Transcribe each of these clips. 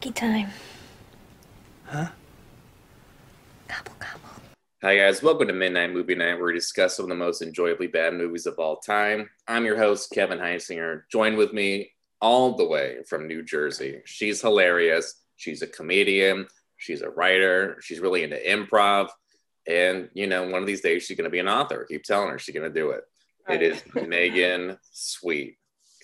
Snacky time. Huh? Gobble gobble. Hi guys, welcome to Midnight Movie Night, where we discuss some of the most enjoyably bad movies of all time. I'm your host, Kevin Heisinger. Joined with me all the way from New Jersey. She's hilarious. She's a comedian. She's a writer. She's really into improv. And you know, one of these days she's gonna be an author. Keep telling her she's gonna do it. It is Megan Sweet.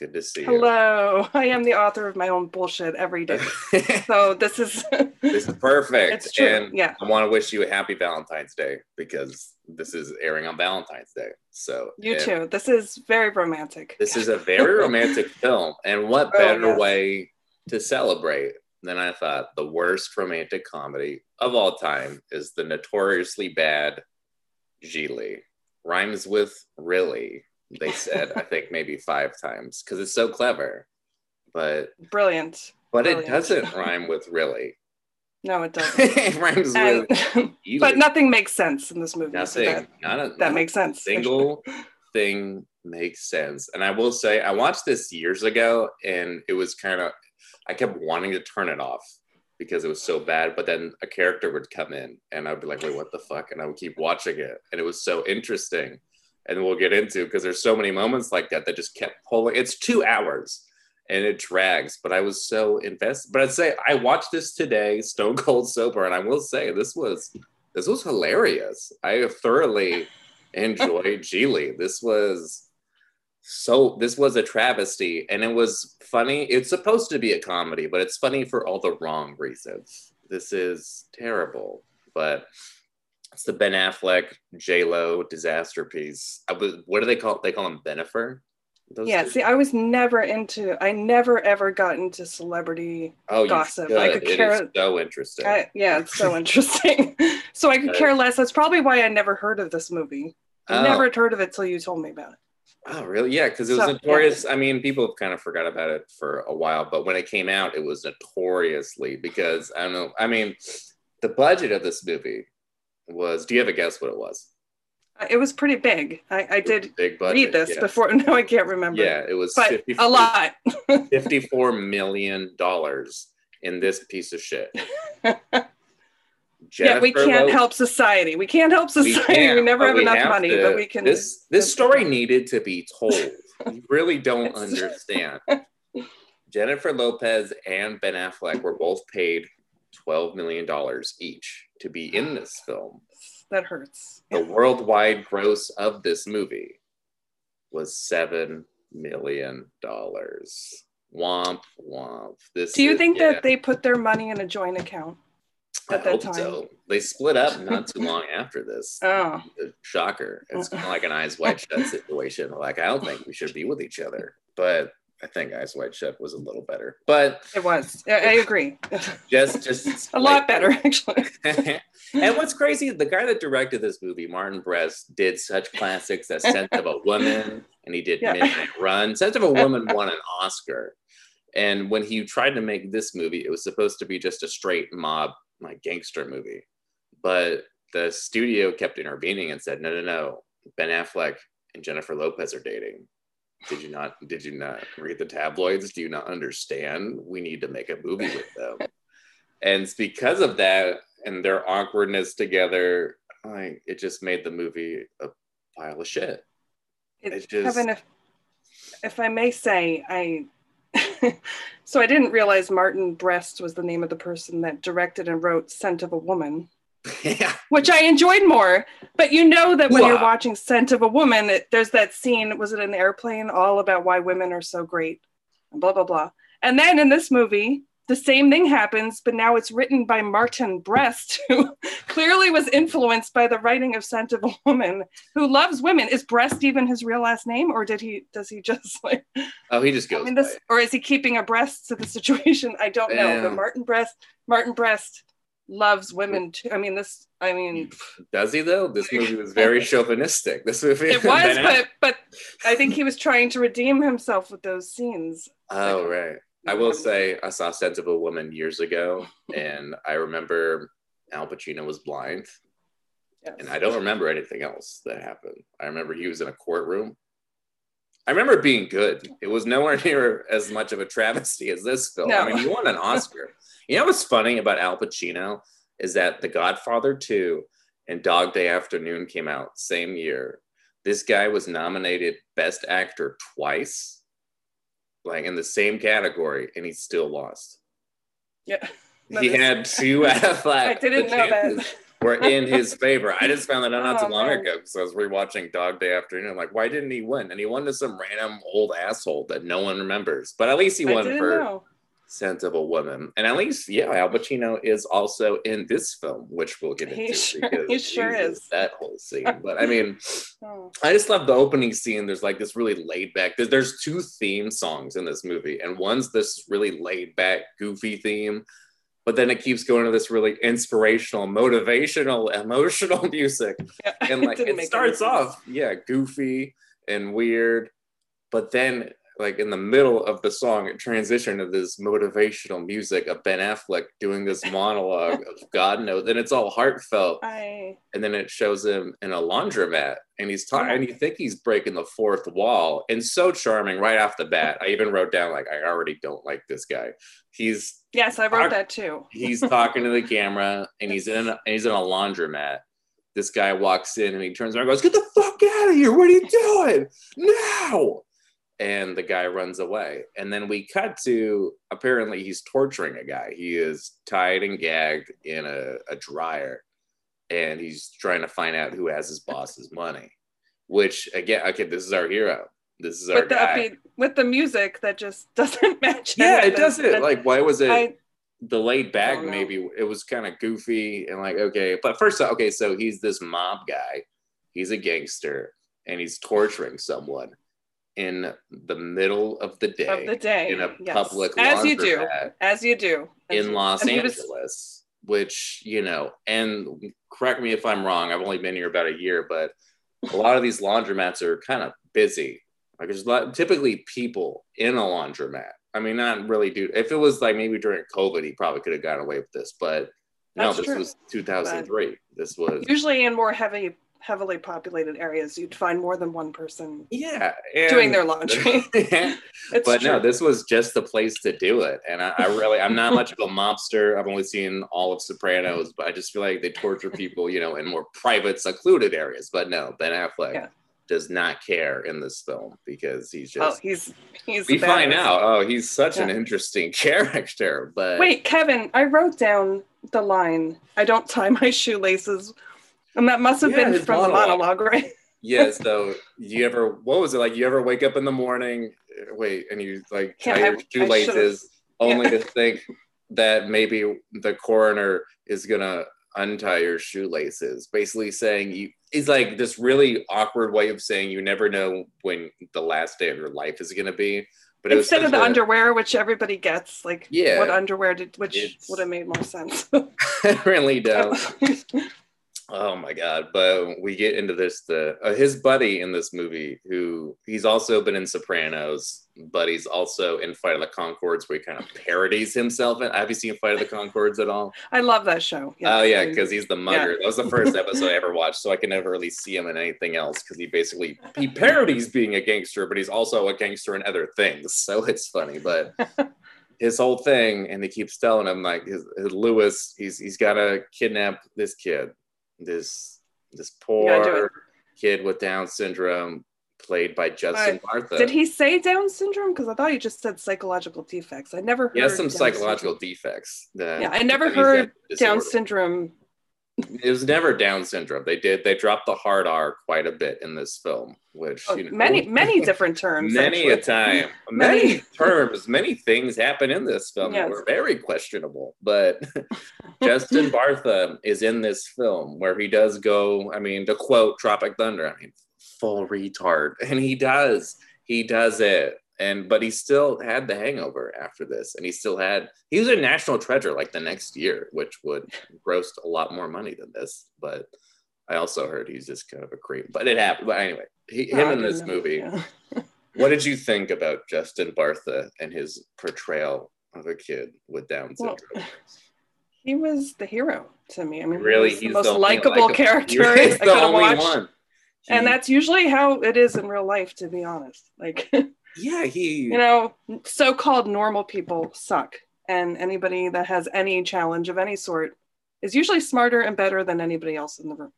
Good to see you. Hello. I am the author of my own bullshit every day. So this is this is perfect. It's true, And yeah. I want to wish you a happy Valentine's Day because this is airing on Valentine's Day. So you too. This is very romantic. This is a very romantic film. And what Oh, better yes. way to celebrate than I thought the worst romantic comedy of all time is the notoriously bad Gigli. Rhymes with really, they said, I think maybe five times because it's so clever. But brilliant. but it doesn't rhyme with really. No, it doesn't. it rhymes And, with but nothing makes sense in this movie. so nothing. that, not a, that not makes sense. single thing makes sense. And I will say, I watched this years ago, and it was kind of, I kept wanting to turn it off because it was so bad. But then a character would come in, and I'd be like, "Wait, what the fuck?" And I would keep watching it, and it was so interesting. And we'll get into because there's so many moments like that that just kept pulling. It's two hours. And it drags, but I was so invested. But I'd say I watched this today, stone cold sober, and I will say this was this was hilarious. I thoroughly enjoyed Gigli. This was so this was a travesty and it was funny. It's supposed to be a comedy, but it's funny for all the wrong reasons. This is terrible, but it's the Ben Affleck J Lo disaster piece. I was what do they call They call him Bennifer. Those Yeah, two- see, I was never into I never ever got into celebrity oh, gossip. I could It care- is so interesting. I, yeah, it's so interesting. so I could care less. That's probably why I never heard of this movie. I Oh. never heard of it till you told me about it. Oh, really? Yeah, because it was So, notorious. I mean, people have kind of forgot about it for a while, but when it came out, it was notoriously because I don't know. I mean, the budget of this movie was. Do you have a guess what it was? Uh, It was pretty big. I, I did Big budget. read this before. No, I can't remember. Yeah, it was but 50 a lot. Fifty-four million dollars in this piece of shit. yeah, we can't Lo- help society. We can't help society. We, can't, never have we enough have money, to- but we can. This this story needed to be told. You really don't understand. Jennifer Lopez and Ben Affleck were both paid twelve million dollars each to be in this film. that hurts. The worldwide gross of this movie was seven million dollars. Womp womp. This Do you is- think yeah. that they put their money in a joint account? I at that hope time? so. They split up not too long after this. Oh, Shocker. It's kind of like an eyes wide shut situation. Like, I don't think we should be with each other. But I think eyes wide shut was a little better. But it was. I, I agree. just, just a lot better, actually. and what's crazy, the guy that directed this movie, Martin Brest, did such classics as Scent of a Woman, and he did Yeah. Midnight Run. Scent of a Woman won an Oscar. And when he tried to make this movie, it was supposed to be just a straight mob, like gangster movie. But the studio kept intervening and said, no, no, no, Ben Affleck and Jennifer Lopez are dating. Did you not did you not read the tabloids? Do you not understand? We need to make a movie with them. and it's because of that and their awkwardness together, like it just made the movie a pile of shit. It, It's just- Kevin, if if I may say, I so I didn't realize Martin Brest was the name of the person that directed and wrote Scent of a Woman, yeah. which I enjoyed more. But you know that when you're watching Scent of a Woman, it, there's that scene. Was it an airplane? All about why women are so great, and blah blah blah. And then in this movie, the same thing happens, but now it's written by Martin Brest, who clearly was influenced by the writing of Scent of a Woman, who loves women. Is Brest even his real last name, or did he does he just like Oh, he just goes. I mean this, or is he keeping abreast to the situation? I don't know. But Martin Brest, Martin Brest loves women too. I mean this. I mean Does he though? This movie was very chauvinistic. This movie it was, but but I think he was trying to redeem himself with those scenes. Oh right. I will say I saw Scent of a Woman years ago, and I remember Al Pacino was blind, Yes. and I don't remember anything else that happened. I remember he was in a courtroom. I remember it being good. It was nowhere near as much of a travesty as this film. No. I mean, you won an Oscar. You know what's funny about Al Pacino is that The Godfather 2 and Dog Day Afternoon came out same year. This guy was nominated Best Actor twice, like in the same category, and he still lost. Yeah. he had two Affleck. I didn't know that. Were in his favor. I just found that out not Oh, too long man. ago because I was rewatching Dog Day Afternoon. I'm like, why didn't he win? And he won to some random old asshole that no one remembers. But at least he won for know. Scent of a Woman. And at least, yeah, Al Pacino is also in this film, which we'll get He into. sure- because he sure is. That whole scene. But I mean, Oh. I just love the opening scene. There's like this really laid back. There's, there's two theme songs in this movie, and one's this really laid back, goofy theme, but then it keeps going to this really inspirational, motivational, emotional music. Yeah, And like didn't it starts off, yeah, goofy and weird, but then like in the middle of the song, it transitioned to this motivational music of Ben Affleck doing this monologue of God knows, and it's all heartfelt I and then it shows him in a laundromat and he's talking Yeah. and you think he's breaking the fourth wall and so charming right off the bat i even wrote down like i already don't like this guy he's yes, I wrote that too. he's talking to the camera and he's in and he's in a laundromat. This guy walks in and he turns around and goes get the fuck out of here. What are you doing? Now! And the guy runs away. And then we cut to apparently he's torturing a guy. He is tied and gagged in a, a dryer and he's trying to find out who has his boss's money which again okay this is our hero this is our With the guy upbeat, with the music that just doesn't match. yeah it does this. it like why was it I, the laid back maybe it was kind of goofy and like okay but first okay so he's this mob guy he's a gangster and he's torturing someone in the middle of the day of the day in a yes. public as you do, as you do As in you- Los he was- Angeles, which you know, and correct me if I'm wrong. I've only been here about a year, but a lot of these laundromats are kind of busy. Like there's a lot, typically people in a laundromat. I mean, not really, dude. If it was like maybe during COVID, he probably could have gotten away with this, but no, this true. was 2003. This was usually in more heavy, heavily populated areas, you'd find more than one person yeah, and- doing their laundry. It's but no, this was just the place to do it. And I, I really, I'm not much of a mobster. I've only seen all of Sopranos, but I just feel like they torture people, you know, in more private, secluded areas. But no, Ben Affleck Yeah. Does not care in this film because he's just oh, just. he's he's. we find out, oh, he's such an interesting character. But Wait, Kevin, I wrote down the line. I don't tie my shoelaces, and that must have Yeah, been from the monologue. monologue, right? yeah, so you ever, what was it like? You ever wake up in the morning, wait, and you like Yeah, tie I- your shoelaces only yeah. to think that maybe the coroner is gonna untie your shoelaces, basically saying you. It's like this really awkward way of saying you never know when the last day of your life is gonna be. But Instead of the a- underwear, which everybody gets, like Yeah. what underwear did, which would have made more sense. it really does. Oh my god! But we get into this. The uh, his buddy in this movie, who he's also been in Sopranos, but he's also in Flight of the Conchords, where he kind of parodies himself. In. Have you seen Flight of the Conchords at all? I love that show. Yes. Oh yeah, because he's the mugger. That was the first episode I ever watched, so I can never really see him in anything else because he basically he parodies being a gangster, but he's also a gangster in other things. So it's funny, but his whole thing, and he keeps telling him like his, his Lewis, he's he's got to kidnap this kid, this this poor kid with Down syndrome, played by Justin Bartha. Did he say Down syndrome? Because I thought he just said psychological defects. I never heard. He has some Down psychological syndrome. defects. that- Yeah, I never that he's got heard Down syndrome. It was never Down syndrome. They did. They dropped the hard R quite a bit in this film, which Oh, you know, many many different terms. many a time, many, Many. terms, many things happen in this film that were very questionable. But Justin Bartha is in this film where he does go. I mean, to quote Tropic Thunder, I mean, full retard, and he does. He does it. And but he still had the hangover after this, and he still had he was a national treasure like the next year, which would gross a lot more money than this. But I also heard he's just kind of a creep. But it happened. But anyway, he, Oh, him in this movie. What did you think about Justin Bartha and his portrayal of a kid with Down Well, syndrome? He was the hero to me. I mean, really, he's the most likable character He's I the could have only watched. one. And that's usually how it is in real life, to be honest. Like, yeah, he you know, so-called normal people suck. and anybody that has any challenge of any sort is usually smarter and better than anybody else in the room.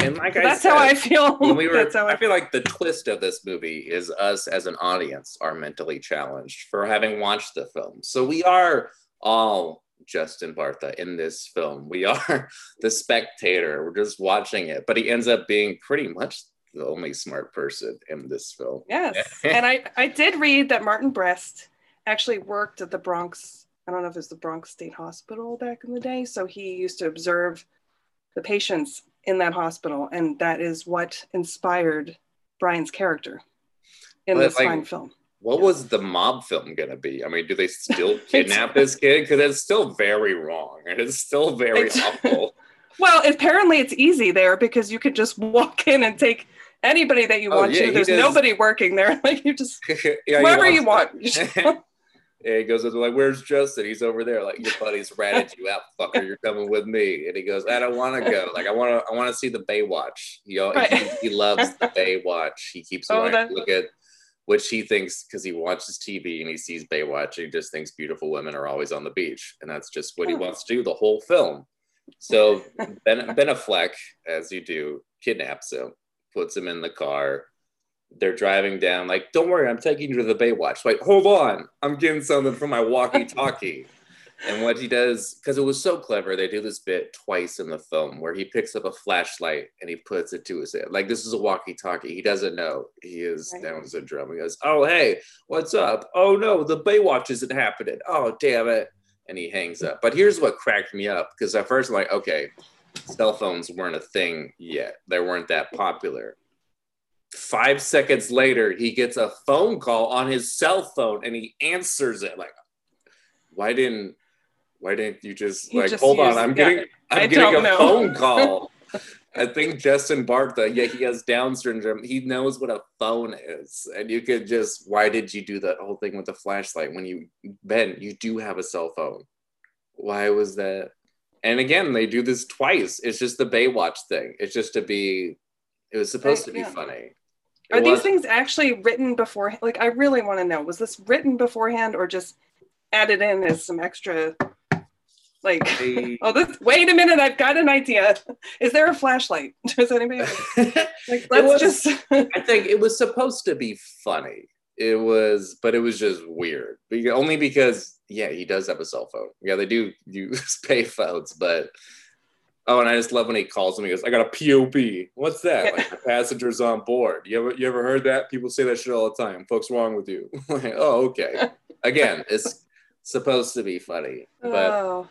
And like So I that's said, how I feel. when we were, that's how I I feel like the twist of this movie is us as an audience are mentally challenged for having watched the film. So we are all Justin Bartha in this film. We are the spectator. We're just watching it, but he ends up being pretty much the only smart person in this film. Yes. and I, I did read that Martin Brest actually worked at the Bronx, I don't know if it's the Bronx State Hospital back in the day. So he used to observe the patients in that hospital. And that is what inspired Brian's character in But, this like, fine film. What was the mob film gonna be? I mean, do they still kidnap this kid? Because it's still very wrong and it's still very It's- awful. Well, apparently it's easy there because you could just walk in and take anybody that you Oh, want yeah, to. There's does- nobody working there. Like you just yeah, whoever you want. You just- Yeah, he goes, like, where's Justin? He's over there. Like, your buddy's ratted you out, fucker. You're coming with me. And he goes, I don't want to go. Like, I want to, I want to see the Baywatch. He, al- Right. he, he loves the Baywatch. He keeps Oh, wanting that- to look at which he thinks because he watches TV and he sees Baywatch. He just thinks beautiful women are always on the beach, and that's just what he Oh. wants to do the whole film. So Ben, ben Affleck, as you do, kidnaps him, puts him in the car. They're driving down, like, don't worry, I'm taking you to the Baywatch. Like, hold on, I'm getting something from my walkie-talkie. and what he does, because it was so clever, they do this bit twice in the film where he picks up a flashlight and he puts it to his head. Like, this is a walkie-talkie. He doesn't know he is Right. Down syndrome. He goes, oh, hey, what's up? Oh, no, the Baywatch isn't happening. Oh, damn it. And he hangs up. But here's what cracked me up, because at first I'm like, okay, cell phones weren't a thing yet. They weren't that popular. Five seconds later, he gets a phone call on his cell phone and he answers it. Like, why didn't why didn't you just like just hold on? I'm getting I'm I getting a know. phone call. I think Justin Bartha, uh, yeah, he has Down syndrome. He knows what a phone is. And you could just, why did you do that whole thing with the flashlight when you, Ben, you do have a cell phone. Why was that? And again, they do this twice. It's just the Baywatch thing. It's just to be, it was supposed to be Yeah. funny. Are It these things actually written before? Like, I really want to know. Was this written beforehand or just added in as some extra? Like, they- oh, this. Wait a minute, I've got an idea. Is there a flashlight? Does anybody? Like, let's was- just. I think it was supposed to be funny. It was, but it was just weird. Only because, yeah, he does have a cell phone. Yeah, they do use pay phones, but oh, and I just love when he calls him. He goes, "I got a POB. What's that? Like the passengers on board. You ever, you ever heard that? People say that shit all the time. Folks, wrong with you? like, oh, okay. Again, it's supposed to be funny, but oh,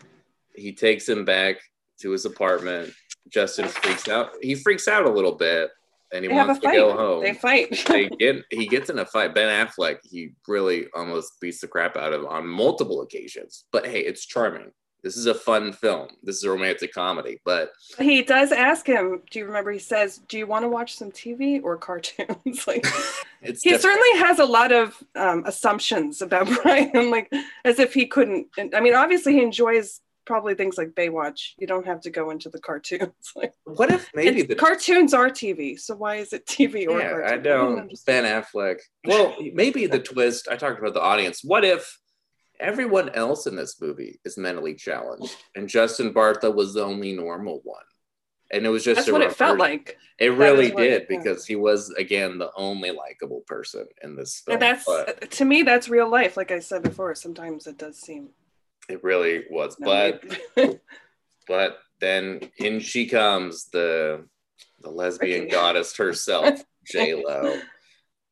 he takes him back to his apartment. Justin freaks out. He freaks out a little bit, and he they wants to fight. go home They fight. they get he gets in a fight. Ben Affleck, he really almost beats the crap out of on multiple occasions. But hey, it's charming. This is a fun film. This is a romantic comedy. But he does ask him. Do you remember? He says, "Do you want to watch some TV or cartoons?" like, it's he different. certainly has a lot of um, assumptions about Brian, like as if he couldn't. I mean, obviously, he enjoys probably things like Baywatch. You don't have to go into the cartoons. Like, What if maybe the cartoons are TV, so why is it TV or yeah, cartoon? I don't understand. Ben Affleck. Well, maybe the twist. I talked about the audience. What if everyone else in this movie is mentally challenged and Justin Bartha was the only normal one? And it was just That's a what it felt like, It That really did yeah. because he was again the only likable person in this film. and that's but to me that's real life. Like I said before, sometimes it does seem. It really was. no, But but then in she comes the the lesbian goddess herself, J Lo,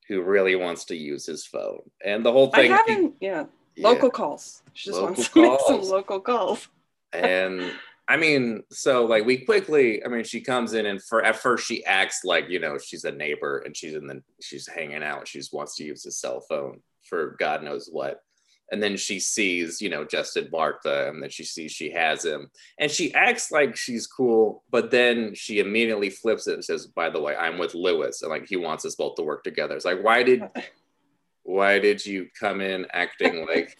who really wants to use his phone. And the whole thing haven't. Yeah, yeah. local calls. She just wants to make some local calls. and I mean, so like we quickly, I mean, she comes in and for at first she acts like you know she's a neighbor and she's in the she's hanging out. She just wants to use his cell phone for God knows what. And then she sees, you know, Justin Bartha, and then she sees she has him, and she acts like she's cool, but then she immediately flips it and says, "By the way, I'm with Lewis, and like he wants us both to work together." It's like, why did, why did you come in acting like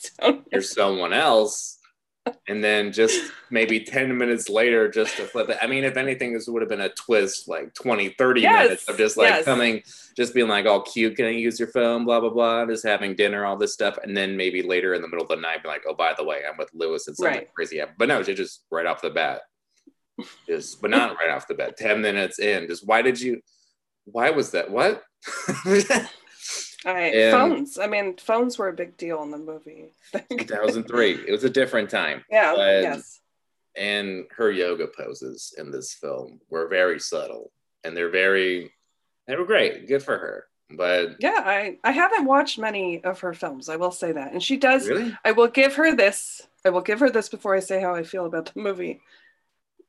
you're someone else and then just maybe 10 minutes later just to flip it i mean if anything this would have been a twist like 20 30 Yes, minutes of just like yes. coming just being like all cute can i use your phone blah blah blah just having dinner all this stuff and then maybe later in the middle of the night be like oh by the way i'm with lewis and something Right. crazy happened. but no she just right off the bat just but not right off the bat 10 minutes in just why did you why was that what I, And- phones. I mean, phones were a big deal in the movie. 2003 it was a different time yeah. But- yes. and her yoga poses in this film were very subtle and they're very they were great good for her but Yeah. I I haven't watched many of her films. I will say that, and she does. really I will give her this. I will give her this before I say how I feel about the movie.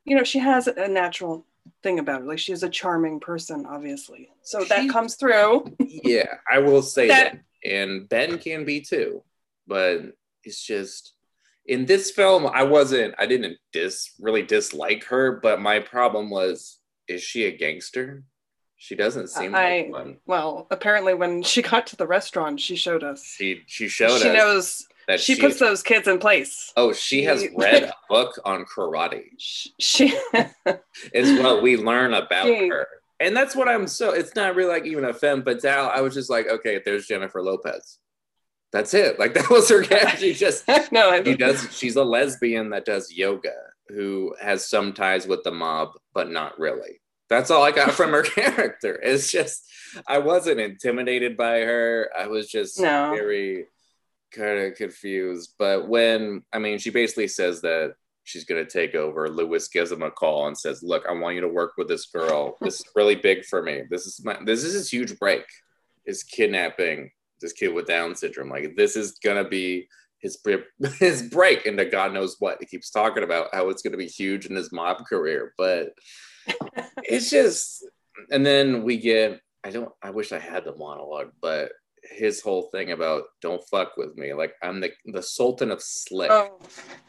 You know, she has a natural thing about her. Like she's a charming person, obviously. So that She- comes through. yeah i will say That- that, and ben can be too but it's just in this film i wasn't i didn't dis really dislike her but my problem was is she a gangster she doesn't uh, seem I- like one Well, apparently, when she got to the restaurant, she showed us. she she showed she us knows. That She puts those kids in place. oh she has read a book on karate She. she is what we learn about She- her. And that's what I'm so it's not really like even a femme fatale. I was just like, okay, there's Jennifer Lopez. That's it. Like that was her character. She just no, I she does she's a lesbian that does yoga who has some ties with the mob, but not really. That's all I got from her character. It's just I wasn't intimidated by her. I was just No. very kind of confused. But when I mean she basically says that she's gonna take over, Lewis gives him a call and says, Look, I want you to work with this girl. This is really big for me. This is my this is his huge break. Is kidnapping this kid with Down syndrome. Like this is gonna be his his break into God knows what. He keeps talking about how it's gonna be huge in his mob career, but it's just. And then we get. I don't. I wish I had the monologue, but his whole thing about don't fuck with me. Like I'm the the Sultan of Slick. Oh,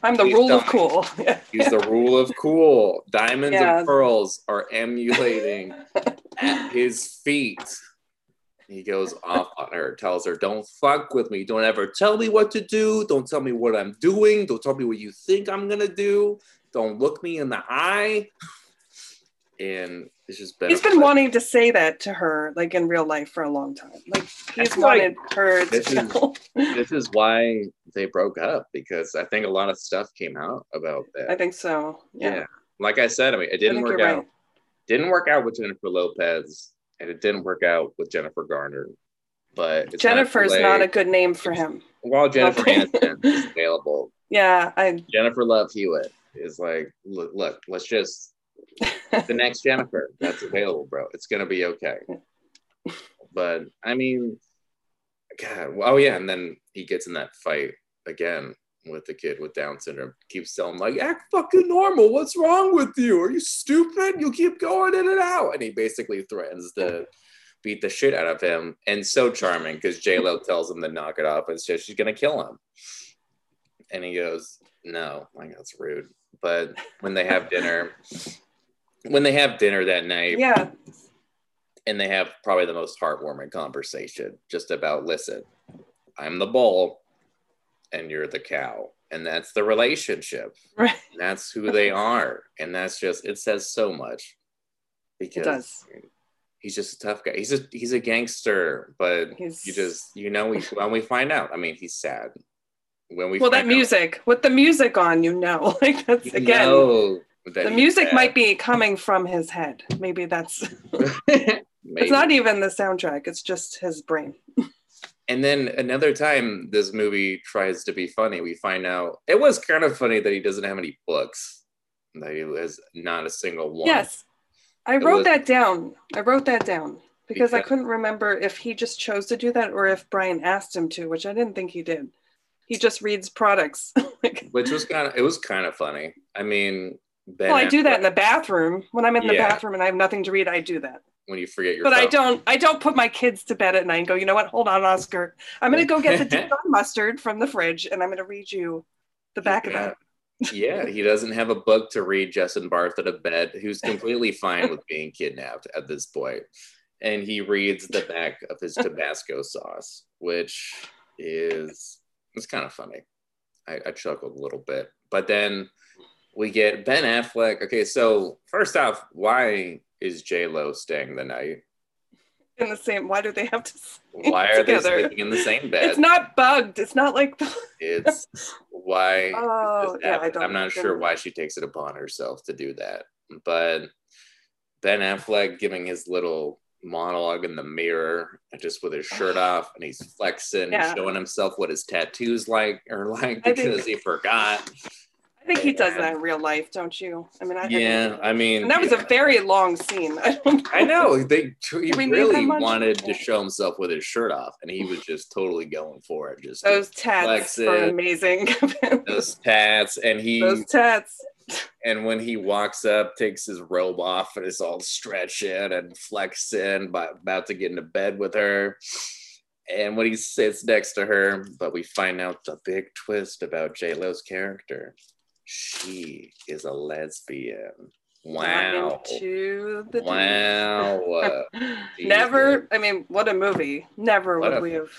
I'm the Please rule of cool. Yeah. He's the rule of cool. Diamonds Yeah. and pearls are emulating at his feet. He goes off on her, tells her, Don't fuck with me. Don't ever tell me what to do. Don't tell me what I'm doing. Don't tell me what you think I'm to do. Don't look me in the eye. And it's just been. He's been wanting to say that to her, like in real life, for a long time. Like he's feel like wanted her this to is- know. This is why they broke up because I think a lot of stuff came out about that. I think so. yeah. Yeah. Like I said, I mean, it didn't work out. right. didn't work out with Jennifer Lopez, and it didn't work out with Jennifer Garner. But Jennifer's too not a good name for him. While Jennifer Aniston is available, Yeah, I Jennifer Love Hewitt is like, look, look, let's just the next Jennifer that's available, bro. It's gonna be okay. But I mean, God, oh yeah, and then he gets in that fight again with the kid with Down syndrome. Keeps telling him like, act fucking normal. What's wrong with you? Are you stupid? You keep going in and out. And he basically threatens to beat the shit out of him. And so charming because J Lo tells him to knock it off and says she's gonna kill him. And he goes, no, like that's rude. But when they have dinner, when they have dinner that night, yeah. and they have probably the most heartwarming conversation just about listen i'm the bull and you're the cow and that's the relationship Right. and that's who they are and that's just it says so much because does. he's just a tough guy he's a he's a gangster but He's you just you know we when we find out i mean he's sad when we well that out, music with the music on, you know, like that's you again. know the music sad. might be coming from his head. Maybe that's Maybe. it's not even the soundtrack, it's just his brain. And then another time this movie tries to be funny, we find out it was kind of funny that he doesn't have any books. That he has not a single one. Yes. I It wrote was- that down. I wrote that down because I couldn't remember if he just chose to do that or if Brian asked him to, which I didn't think he did. He just reads products. Which was kind of it was kind of funny. I mean, well, I do that in the bathroom. When I'm in the Yeah. bathroom and I have nothing to read, I do that. when you forget your But I don't I don't put my kids to bed at night and go, you know what, hold on, Oscar. I'm gonna go get the Dijon mustard from the fridge and I'm gonna read you the back of that. yeah, he doesn't have a book to read Justin Barth at a bed, who's completely fine with being kidnapped at this. And he reads the back of his Tabasco sauce, which is it's kind of funny. I, I chuckled a little bit, but then we get Ben Affleck. Okay, so first off, why is J Lo staying the night? In the same, why do they have to? Why are they together? sleeping in the same bed? It's not bugged. It's not like. It's why. Oh, yeah, I don't I'm not sure why she takes it upon herself to do that, but Ben Affleck giving his little monologue in the mirror, just with his shirt off, and he's flexing, Yeah. showing himself what his tattoos like or like I think- because he forgot. Think he does that in real life, don't you? I mean, I, Yeah, I mean, and that was a very long scene. I know they he really wanted to show himself with his shirt off, and he was just totally going for it. Just Those tats are amazing. those tats, and he Those tats. and when he walks up, takes his robe off, and is all stretching and flexing, but about to get into bed with her. And when he sits next to her, but we find out the big twist about J Lo's character. She is a lesbian. Wow. Wow. Never. I mean, what a movie. Never What would a- we have.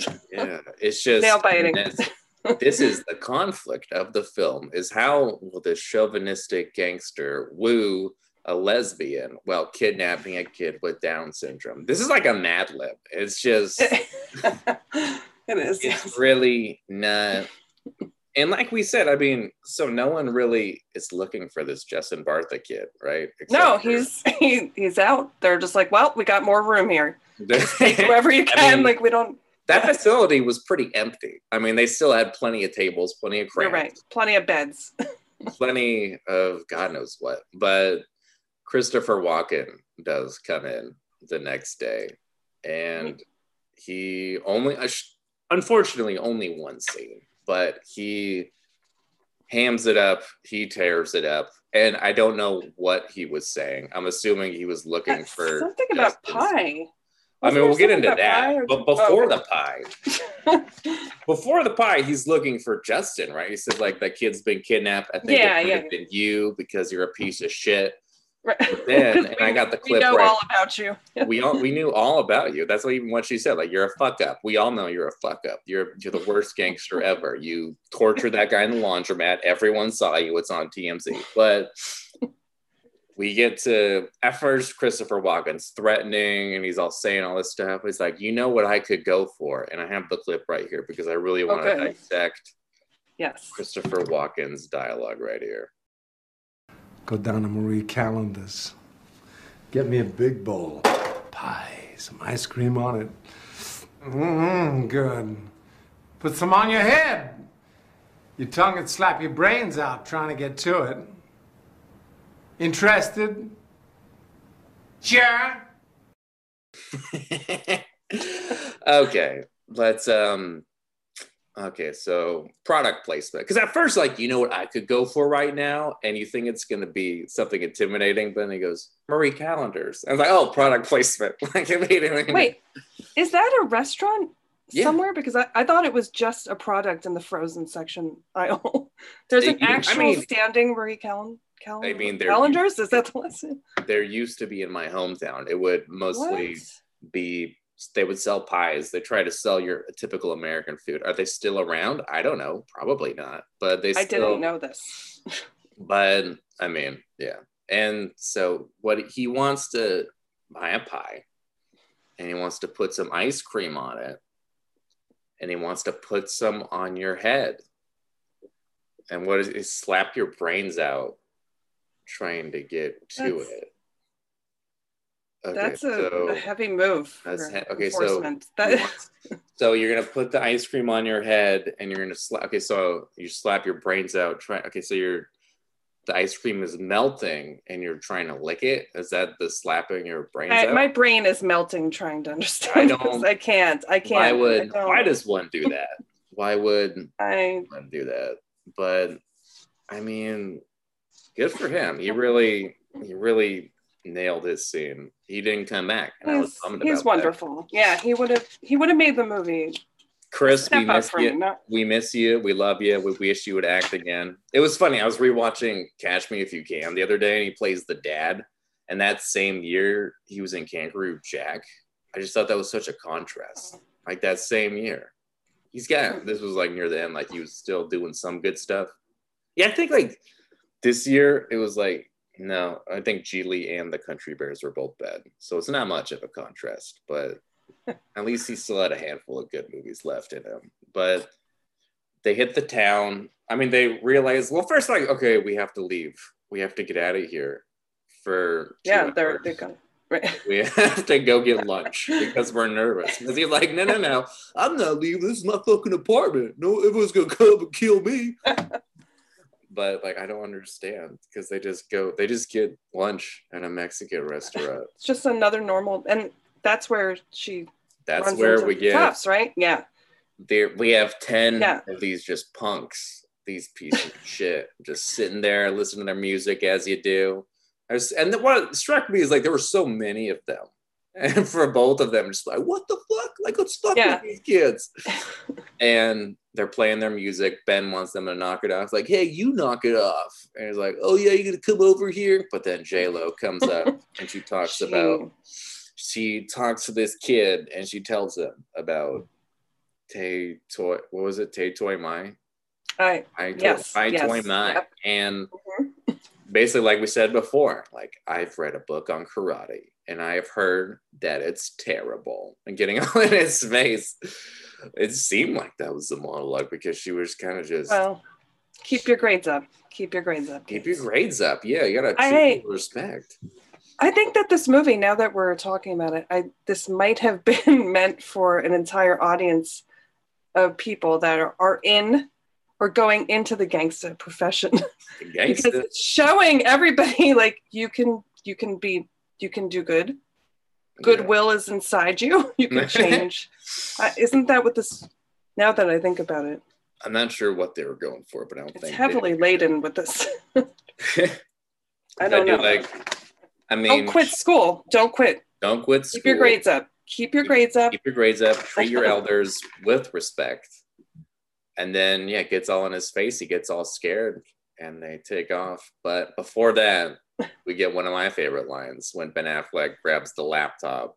yeah it's just Nail biting. this, this is the conflict of the film is how will the chauvinistic gangster woo a lesbian while kidnapping a kid with down syndrome this is like a mad lib it's just it is. it's really not and like we said i mean so no one really is looking for this justin bartha kid right No, Except for- he's he, he's out. They're just like, well, we got more room here. Take whoever you I can. mean, like we don't. that facility was pretty empty i mean they still had plenty of tables plenty of You're crayons right. Plenty of beds. plenty of God knows what. But Christopher Walken does come in the next day, and he only, uh, unfortunately, only one scene, but he hams it up, he tears it up, and I don't know what he was saying. I'm assuming he was looking for Something about Justin's- pie. I mean, we'll get into about that, or- but before Oh. the pie, before the pie, he's looking for Justin, right? He says, like that kid's been kidnapped. I think Yeah, it yeah. have been you because you're a piece of shit. Right. Then and I got the clip. we know right. all about you. we all we knew all about you. That's what even what she said. Like you're a fuck up. We all know you're a fuck up. You're you're the worst gangster ever. You tortured that guy in the laundromat. Everyone saw you. It's on TMZ. But we get to at first Christopher Walken's threatening and he's all saying all this stuff. He's like, you know what I could go for, and I have the clip right here because I really want to dissect Yes. Christopher Walken's dialogue right here. Go down to Marie Callender's. Get me a big bowl. Pie, some ice cream on it. Mmm, good. Put some on your head. Your tongue would slap your brains out trying to get to it. Interested? Sure. okay, let's um okay, so product placement. Because at first, like, you know what I could go for right now, and you think it's gonna be something intimidating, but then he goes, Marie Callender's. I was like, oh, product placement. like immediately. Wait, is that a restaurant Yeah. somewhere? Because I, I thought it was just a product in the frozen section aisle. There's an They- I actual mean- standing Marie Callen. I mean, calendars. Is that the lesson? there used to be in my hometown. It would mostly What? be they would sell pies. They try to sell your typical American food. Are they still around? I don't know. Probably not. But they I still didn't know this. but I mean, yeah. And so what he wants to buy a pie and he wants to put some ice cream on it and he wants to put some on your head. And what is it? Slap your brains out trying to get to That's- it. Okay, That's a, so, a heavy move. That's he- okay, so. That, so you're gonna put the ice cream on your head and you're gonna slap okay, so you slap your brains out, try okay, so you're the ice cream is melting and you're trying to lick it. Is that the slapping your brains I, out? my brain is melting trying to understand. I don't- I can't. I can't. why would why does one do that? Why would I one do that? But I mean, good for him. He really he really nailed his scene. He didn't come back. And I was he's, he's about that. wonderful. Yeah, he would have he would have made the movie. Chris, we Step miss you. me. Not, we miss you. We love you. We wish you would act again. It was funny. I was rewatching Catch Me If You Can the other day, and he plays the dad. And that same year, he was in Kangaroo Jack. I just thought that was such a contrast. Like that same year, he's got. This was like near the end. Like he was still doing some good stuff. Yeah, I think like this year it was like no, I think Gigli and the Country Bears were both bad, so it's not much of a contrast. But at least he still had a handful of good movies left in him. But they hit the town. I mean, they realized well, first like okay, we have to leave. We have to get out of here for Yeah, they're they're gonna. Right. we have to go get lunch because we're nervous. Because he's like, no, no, no, I'm not leaving. This is my fucking apartment. No, everyone's gonna come and kill me. But like, I don't understand because they just go, they just get lunch at a Mexican restaurant. It's just another normal, and that's where she That's where we get cops, right? Yeah. there. We have ten Yeah. of these just punks, these pieces of shit, just sitting there listening to their music as you do. I was, and the, what struck me is like there were so many of them. And for both of them, just like, what the fuck? Like, let's fuck Yeah. with these kids. and they're playing their music. Ben wants them to knock it off. It's like, hey, you knock it off. And he's like, oh yeah, you're gonna come over here. But then J Lo comes up and she talks She- about she talks to this kid and she tells him about Tay Toy. What was it? Tay Toy Mai. I I Yes, I yes, Toy Mai. yep. And Mhm. Basically, like we said before, like I've read a book on karate and I have heard that it's terrible. And getting all in his face, it seemed like that was the monologue because she was kind of just well, keep your grades up. Keep your grades up. keep your grades up. Yeah, you gotta I treat hate- people respect. I think that this movie, now that we're talking about it, I this might have been meant for an entire audience of people that are, are in or going into the gangster profession. The because it's showing everybody like you can you can be you can do good. Goodwill is inside you. You can change. Uh, isn't that what this now that i think about it? I'm not sure what they were going for, but I don't it's think heavily laden with this. I don't do, know. Like, I mean, don't quit school. Don't quit. Don't quit school. keep your grades up. Keep your grades up. Keep your grades up. Treat your elders with respect. And then, yeah, it gets all in his face. He gets all scared, and they take off. But before that, we get one of my favorite lines when Ben Affleck grabs the laptop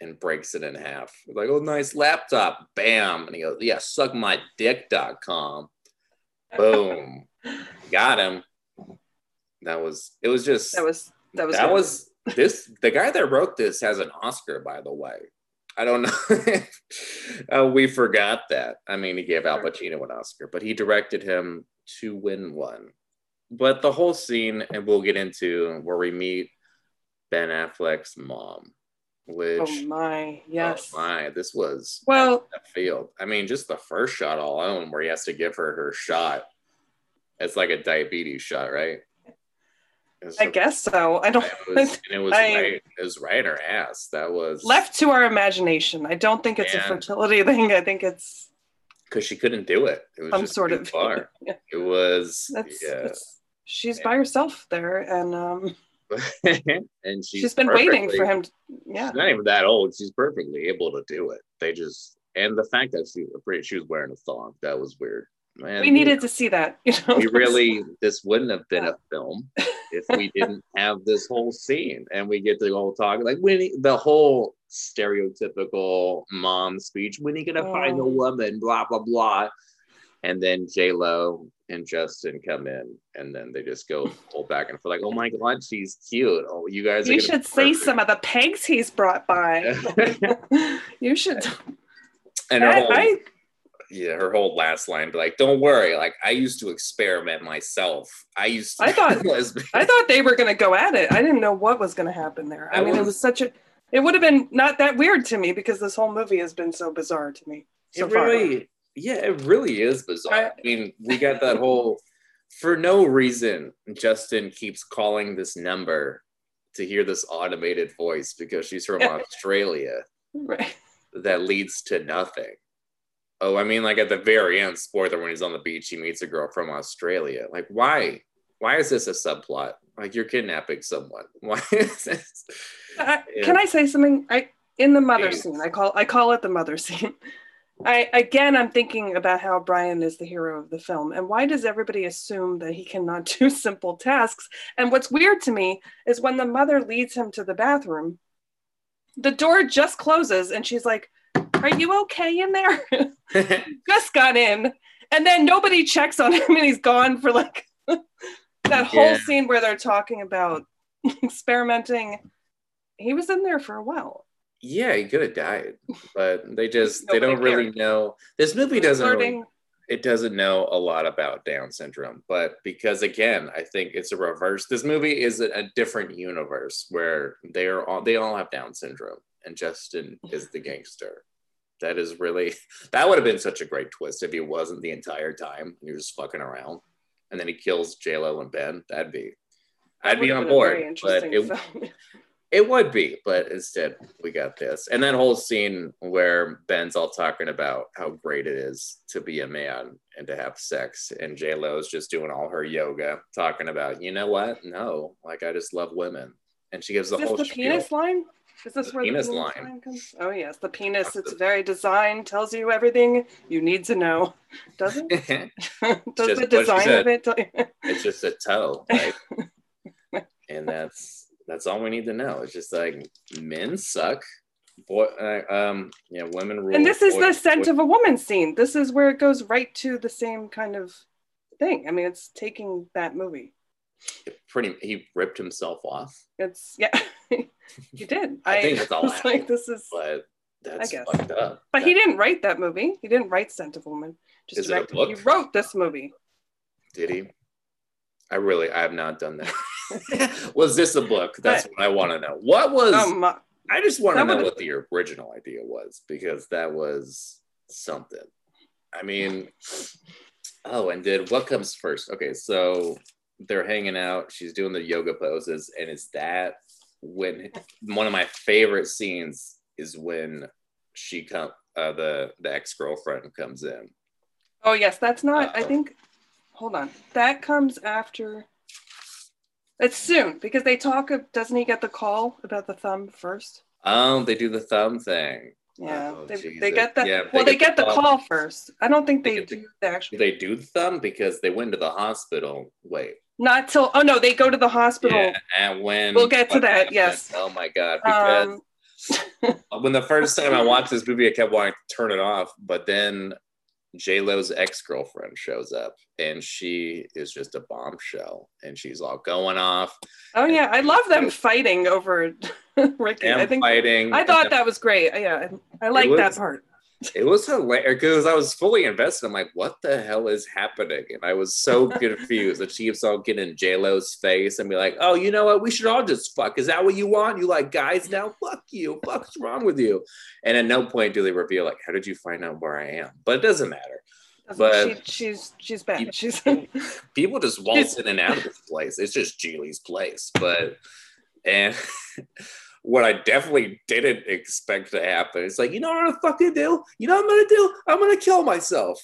and breaks it in half. Like, oh, nice laptop. Bam. And he goes, yeah, suck my dick.com. Boom. Got him. That was, it was just, that was that was that good. was this the guy that wrote this has an oscar by the way i don't know. Uh, we forgot that. I mean he gave al pacino an oscar but he directed him to win one. But the whole scene and we'll get into where we meet ben affleck's mom which oh my yes. oh my this was well field. I mean just the first shot alone where he has to give her her shot it's like a diabetes shot right i guess so i don't it was, and it was I- right. It was right in her ass. That was left to our imagination i don't think it's a fertility thing i think it's because she couldn't do it. It was some sort of far. Yeah. It was that's, yeah, that's she's Yeah. by herself there and um and she's she's been waiting for him to, yeah She's not even that old. She's perfectly able to do it. They just and the fact that she she was wearing a thong that was weird. Man, we needed to see that you know we really this wouldn't have been a film if we didn't have this whole scene and we get to go talk like when the whole stereotypical mom speech when are you gonna find a Oh. woman blah blah blah and then j lo and justin come in and then they just go pull back and feel like oh my god she's cute oh you guys you should see perfect." some of the pegs he's brought by you should and her whole, I yeah her whole last line be like don't worry like i used to experiment myself i used to I thought- I thought they were going to go at it. I didn't know what was going to happen there. I I mean, it was- was such a. It would have been not that weird to me because this whole movie has been so bizarre to me. So it far. really yeah it really is bizarre I, I- mean we got that whole for no reason justin keeps calling this number to hear this automated voice because she's from australia Right. that leads to nothing oh i mean like at the very end spoiler when he's on the beach he meets a girl from australia like why why is this a subplot like you're kidnapping someone why is this uh, Yeah. Can I say something? I in the mother scene. I call I call it the mother scene. I again, I'm thinking about how Brian is the hero of the film, and why does everybody assume that he cannot do simple tasks? And what's weird to me is when the mother leads him to the bathroom, the door just closes, and she's like, "Are you okay in there?" just got in, and then nobody checks on him, and he's gone for like that whole Yeah. scene where they're talking about experimenting, he was in there for a while. Yeah, he could have died, but they just they don't really know. This movie doesn't really, it doesn't know a lot about Down syndrome, but because again, I think it's a reverse. This movie is a, a different universe where they are all they all have Down syndrome, and Justin is the gangster. That is really that would have been such a great twist if he wasn't the entire time. He was just fucking around, and then he kills J Lo and Ben. That'd be, I'd be on board, but it, it would be, but instead we got this. And that whole scene where Ben's all talking about how great it is to be a man and to have sex. And J Lo's just doing all her yoga, talking about, you know what? No, like I just love women. And she gives the Is whole the spiel. penis line? Is this The where penis the line. line comes? Oh yes, the penis. It's very designed, tells you everything you need to know. Does it? Does just the design of it tell you? it's just a toe, right? and that's that's all we need to know. It's just like men suck. Boy, uh, um, yeah, women rule. And this is boy- the scent boy- of a woman scene. This is where it goes right to the same kind of thing. I mean, it's taking that movie. Pretty. He ripped himself off. It's yeah, he did. I think that's all was like this is, but that's guess. fucked up. but he didn't write that movie. He didn't write Scent of Woman. Just Is it a directed. book? He wrote this movie. Did he? I really, I have not done that. was this a book? That's what I want to know. What was? Um, I just want to know what the original idea was because that was something. I mean, oh, and did what comes first? Okay, so they're hanging out. She's doing the yoga poses, and it's that when one of my favorite scenes is when she come uh, the the ex girlfriend comes in. oh yes, that's not. I Uh-oh. think. Hold on. That comes after. It's soon because they talk. Of, doesn't he get the call about the thumb first? Oh, they do the thumb thing. Yeah, Oh, they, they get that. Yeah, well, they get the call. call first. I don't think They they, get the- do the actual. They do the thumb because they went to the hospital? Wait. Not till. Oh no, they go to the hospital. Yeah, and when We'll get to that, happened- yes. Oh my god! Because Um, when the first time I watched this movie, I kept wanting to turn it off, but then J Lo's ex girlfriend shows up, and she is just a bombshell, and she's all going off oh yeah, I love them fighting over Ricky. I think fighting. I thought that was great. Yeah, I, I like that part. It was hilarious because I was fully invested. I'm like, what the hell is happening? And I was so confused. The Chiefs all get in J Lo's face and be like, oh, you know what? We should all just fuck. Is that what you want? You like guys now? Fuck you. Fuck's wrong with you? And at no point do they reveal like, how did you find out where I am? But it doesn't matter. But- she, she's she's bad. You- She's People just waltz in and out of this place. It's just Gigli's place. But and what I definitely didn't expect to happen It's like, you know what I'm gonna fucking do? You know what I'm gonna do? I'm gonna kill myself.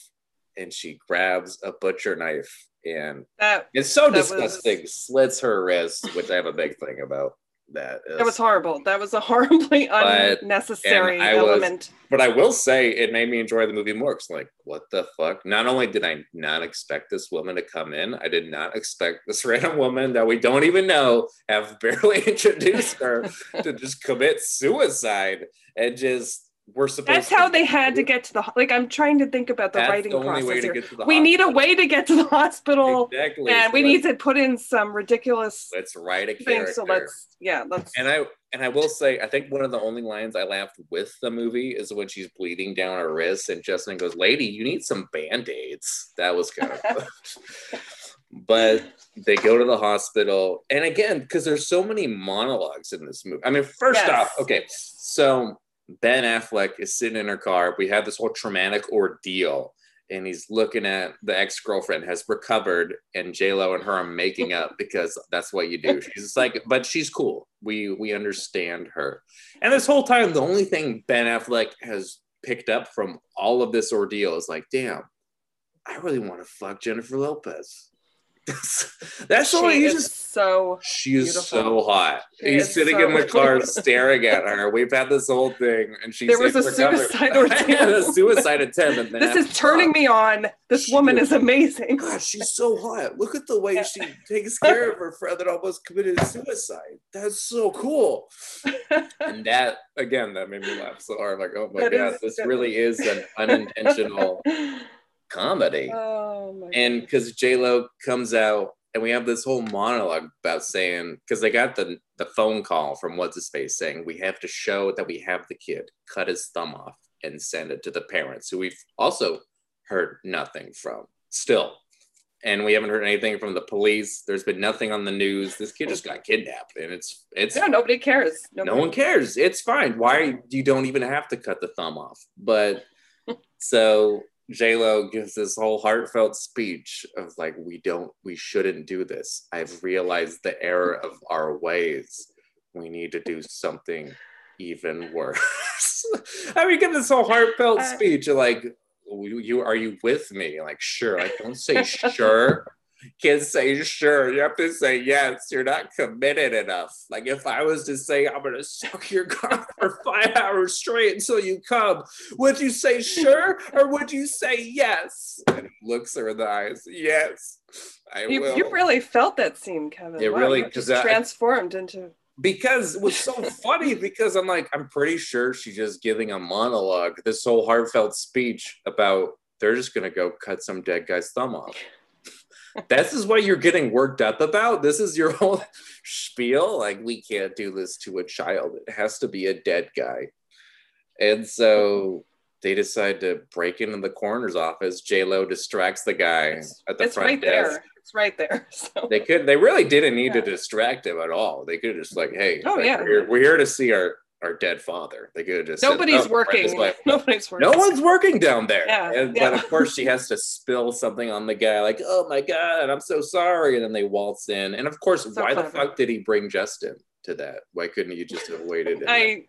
And she grabs a butcher knife and that it's so That was- disgusting, slits her wrist, which I have a big thing about that. that was horrible. That was a horribly But- unnecessary I was- element. But I will say it made me enjoy the movie more. Cause like, what the fuck? Not only did I not expect this woman to come in, I did not expect this random woman that we don't even know have barely introduced her to just commit suicide and just we're supposed. That's how they had to get to the like. I'm trying to think about the That's writing the only process way to here. get to the We need a way to get to the hospital, exactly, and we need to put in some ridiculous Let's write a character. So let's yeah, let's. And I and I will say, I think one of the only lines I laughed with the movie is when she's bleeding down her wrist, and Justin goes, "Lady, you need some band aids." That was kind of. but they go to the hospital, and again, because there's so many monologues in this movie. I mean, first Yes. off, okay, so Ben Affleck is sitting in her car. We have this whole traumatic ordeal. And he's looking at the ex girlfriend has recovered, and J Lo and her are making up because that's what you do. She's just like, but she's cool. We we understand her. And this whole time, the only thing Ben Affleck has picked up from all of this ordeal is like, damn, I really want to fuck Jennifer Lopez. That's, all he's just so she is Beautiful. so hot. She He's sitting so in the car staring at her. We've had this whole thing, and she's There was a suicide a suicide attempt. This is turning me on. This She woman is- is amazing. God, she's so hot. Look at the way she takes care of her friend that almost committed suicide. That's so cool. and that again, that made me laugh so hard. Like, oh my That god, is this really is an unintentional comedy. Oh my and because J Lo comes out and we have this whole monologue about saying because they got the the phone call from what's his face saying we have to show that we have the kid, cut his thumb off, and send it to the parents who we've also heard nothing from still. And we haven't heard anything from the police. There's been nothing on the news. This kid just got kidnapped, and it's it's Yeah, nobody cares. no Nobody- one cares. It's fine. Why you don't even have to cut the thumb off? But so J Lo gives this whole heartfelt speech of like, we don't, we shouldn't do this. I've realized the error of our ways. We need to do something even worse. I mean, give this whole heartfelt Uh, speech of like, you, you are you with me? Like, sure. Like, don't say sure. Can't say sure. You have to say yes. You're not committed enough. Like if I was to say I'm gonna suck your cock for five hours straight until you come, would you say sure or would you say yes? And he looks her in the eyes. Yes, I You, will. you really felt that scene, Kevin. It Wow, really- you 'cause just I- transformed into. because it was so funny because I'm like, I'm pretty sure she's just giving a monologue, this whole heartfelt speech about they're just gonna go cut some dead guy's thumb off. This is what you're getting worked up about. This is your whole spiel. Like, we can't do this to a child. It has to be a dead guy. And so they decide to break into the coroner's office. J Lo distracts the guy It's, at the it's front right desk. there. It's right there. So They could. They really didn't need to distract him at all. They could have just like, hey, Oh, like, yeah. we're, here, we're here to see our our dead father. They could just said, nobody's "Oh, working. way." Nobody's working. No one's working down there. Yeah, And, yeah. But of course, she has to spill something on the guy, like, "Oh my god, I'm so sorry," and then they waltz in. And of course, So why the fuck did he bring Justin to that? Why couldn't you just have waited? and- I,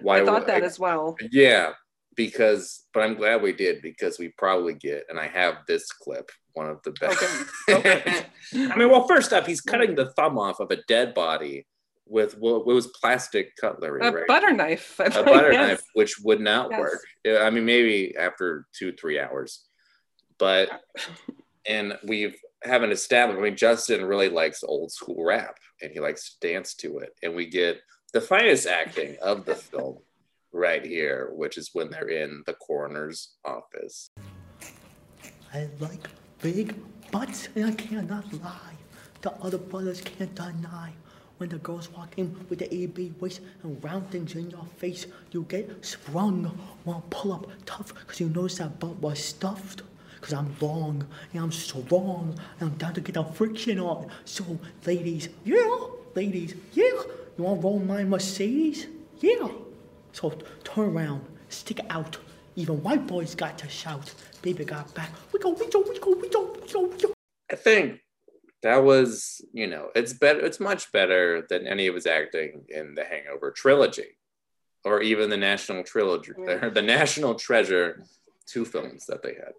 why I thought that I- as well. yeah, because, but I'm glad we did because we probably get, and I have this clip, one of the best. Okay. Okay. I mean, well, first up, he's cutting the thumb off of a dead body with what was plastic cutlery, A right? butter knife. I a think, butter yes. knife, which would not Yes. work. I mean, maybe after two, three hours. But, and we've haven't established, I mean, Justin really likes old school rap and he likes to dance to it. And we get the finest acting of the film right here, which is when they're in the coroner's office. I like big butts, and I cannot lie. The other brothers can't deny. When the girls walk in with the AB waist and round things in your face, you get sprung. Wanna pull up tough, cause you notice that butt was stuffed. Cause I'm long and I'm strong and I'm down to get the friction on. So, ladies, yeah, ladies, yeah. You wanna roll my Mercedes? Yeah. So turn around, stick out. Even white boys got to shout. Baby got back. We go, we go, we go, we go, we go, we go. I think that was, you know, it's better. It's much better than any of his acting in the Hangover trilogy, or even the National Trilogy, Yeah. the National Treasure, two films that they had.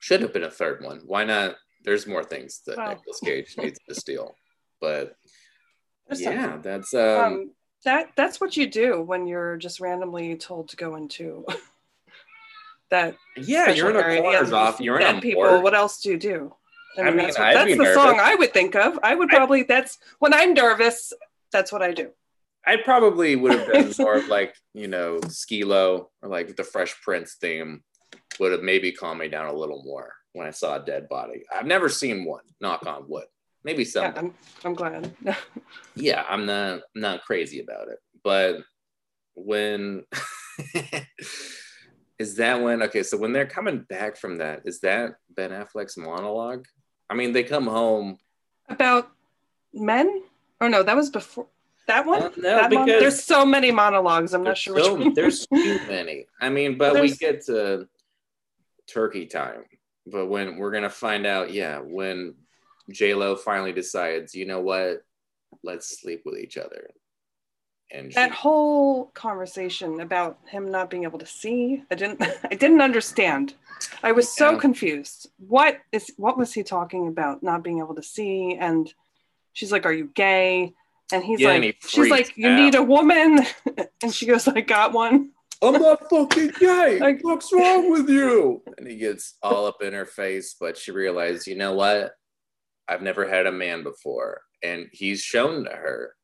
Should have been a third one. Why not? There's more things that Wow. Nicolas Cage needs to steal. But There's yeah, something. that's um, um, that that's what you do when you're just randomly told to go into that. yeah. You're in a area. off. You're in a people. What else do you do? I mean, that's, what- I'd that's the nervous. song I would think of. I would I- probably. that's when I'm nervous. That's what I do. I probably would have been more of like, you know, Skee-Lo or like the Fresh Prince theme would have maybe calmed me down a little more when I saw a dead body. I've never seen one, knock on wood. Maybe some. Yeah, I'm. I'm glad. Yeah, I'm not not crazy about it. But when is that when okay, so when they're coming back from that, is that Ben Affleck's monologue? I mean, they come home. About men? Or no, that was before that one. Uh, no, that mon- because- there's so many monologues. I'm not There's sure which one. there's too many. I mean, but we get to turkey time. But when we're gonna find out, yeah, when J Lo finally decides, you know what, let's sleep with each other, and she, that whole conversation about him not being able to see i didn't i didn't understand i was so Yeah. confused what is what was he talking about not being able to see and she's like are you gay and he's Yeah, and like he she's like you out. need a woman and she goes i got one I'm not fucking gay. Like- What's wrong with you? And he gets all up in her face, but she realized, you know what? I've never had a man before. And he's shown to her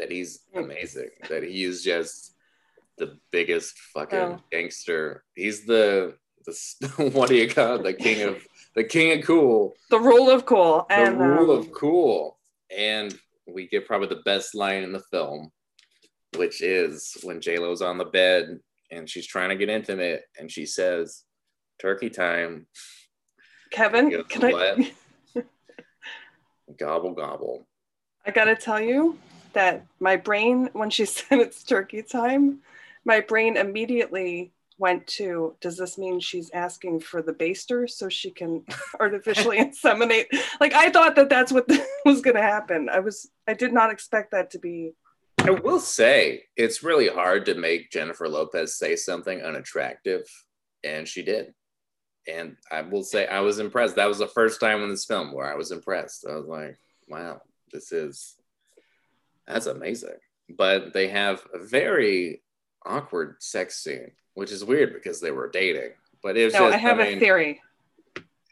that he's amazing, that he's just the biggest fucking Oh. gangster. He's the, the what do you call it? The king of the king of cool, The rule of cool. the And rule um, of cool. And we get probably the best line in the film, which is when J Lo's on the bed and she's trying to get intimate, and she says, "Turkey time, Kevin, Guess can I? gobble gobble." I gotta tell you that my brain, when she said it's turkey time, my brain immediately went to, does this mean she's asking for the baster so she can artificially inseminate? Like I thought that that's what was gonna happen. I was, I did not expect that to be. I will say it's really hard to make Jennifer Lopez say something unattractive, and she did. And I will say I was impressed. That was the first time in this film where I was impressed. I was like, wow, this is that's amazing. But they have a very awkward sex scene, which is weird because they were dating. But it was No, just, I have mean, a theory.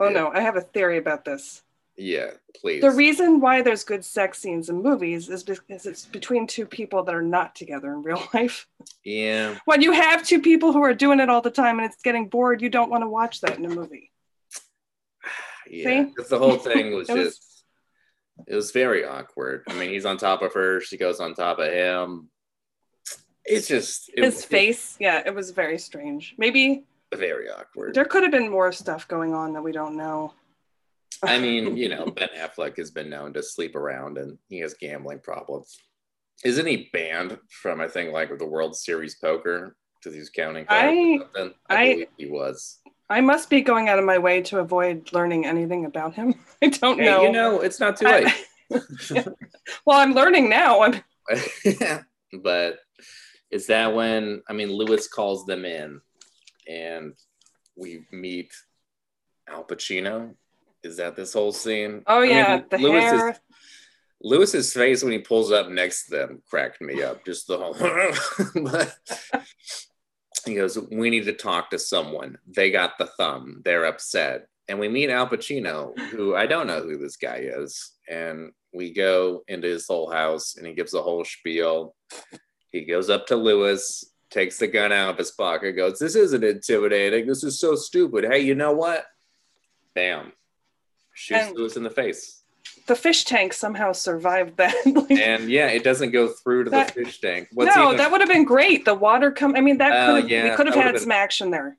Oh Yeah. no, I have a theory about this. Yeah, please. The reason why there's good sex scenes in movies is because it's between two people that are not together in real life. yeah, when you have two people who are doing it all the time and it's getting bored, you don't want to watch that in a movie. yeah. The whole thing was- just it was very awkward. I mean, he's on top of her, she goes on top of him. It's just it His face, yeah, it was very strange. Maybe very awkward. there could have been more stuff going on that we don't know. I mean, you know, Ben Affleck has been known to sleep around and he has gambling problems. Isn't he banned from I think like the World Series poker because he's counting I-? I, I- believe he was. I must be going out of my way to avoid learning anything about him. I don't Hey, know. you know, it's not too I- late. well, I'm learning now. I'm but is that when I mean Lewis calls them in and we meet Al Pacino? Is that this whole scene? oh I mean, yeah, the Lewis's- hair. Lewis's face when he pulls up next to them cracked me up. Just the whole. but he goes, "We need to talk to someone. They got the thumb. They're upset." And we meet Al Pacino, who I don't know who this guy is, and we go into his whole house, and he gives a whole spiel. He goes up to Lewis, takes the gun out of his pocket, goes, "This isn't intimidating. This is so stupid. Hey, you know what?" Bam, shoots And- Lewis in the face. The fish tank somehow survived that. Like, and yeah, it doesn't go through to That- the fish tank. What's no, even, that would have been great. The water come. I mean, that Oh, could have. yeah, we could have had would've some action there.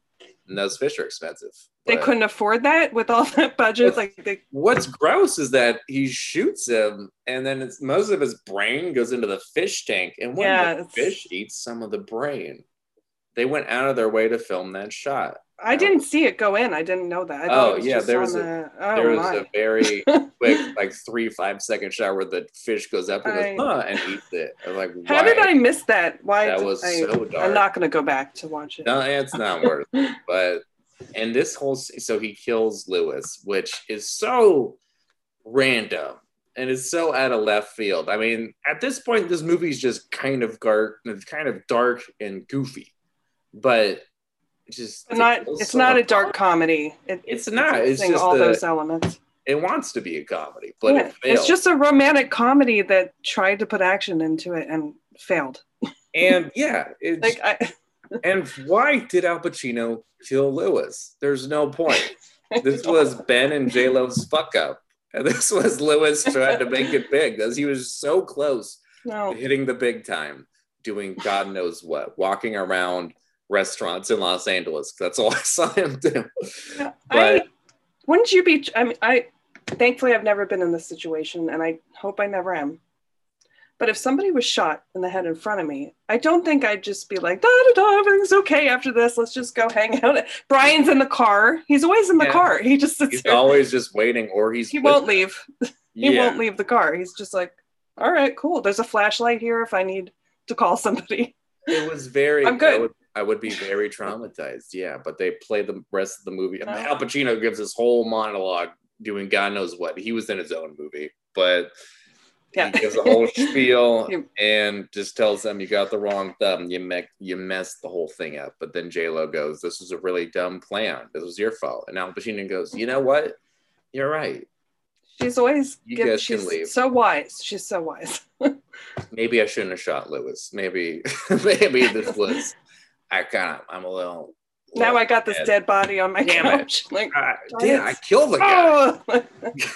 and those fish are expensive. They couldn't afford that with all that budget. What's- Like they, What's gross is that he shoots him, and then it's most of his brain goes into the fish tank, and when Yeah, the fish eats some of the brain, they went out of their way to film that shot. I didn't see it go in. I didn't know that. I Oh, was yeah, there was a- the, oh there was my. a very quick, like three five second shot where the fish goes up and I- goes, huh, and eats it. I was like, How did I miss that? Why? That was I, so dark. I'm not going to go back to watch it. No, it's not worth it. But and this whole so he kills Lewis, which is so random and it's so out of left field. I mean, at this point, this movie's just kind of dark, kind of dark and goofy, but it's just But not. It's not a dark comedy. It, It's not. It's just all the- those elements. It wants to be a comedy, but Yeah, it fails. it's just a romantic comedy that tried to put action into it and failed. and yeah, it's Like I, and why did Al Pacino kill Lewis? There's no point. This was Ben and J Lo's fuck up. And this was Lewis trying to make it big because he was so close no. to hitting the big time, doing God knows what, walking around restaurants in Los Angeles. That's all I saw him do. I But wouldn't you be? I mean, I thankfully I've never been in this situation, and I hope I never am. But if somebody was shot in the head in front of me, I don't think I'd just be like, da da da, everything's okay after this. Let's just go hang out. Brian's in the car. He's always in the Yeah. car. He just sits he's there. always just waiting, or he's he won't leave. He Yeah. won't leave the car. He's just like, all right, cool. There's a flashlight here if I need to call somebody. It was very. I'm good. I would, be very traumatized. Yeah, but they play the rest of the movie. No. Al Pacino gives this whole monologue doing God knows what. He was in his own movie, but Yeah. he gives a whole spiel and just tells them you got the wrong thumb. You me- you messed the whole thing up. But then J Lo goes, "This was a really dumb plan. This was your fault." And Al Pacino goes, "You know what? You're right. She's always You give- guys can leave. so wise. She's so wise. Maybe I shouldn't have shot Lewis. Maybe maybe this was I kind of I'm a little now I got this Ed. dead body on my Damn it. couch. Like, Ah, damn. I killed the guy.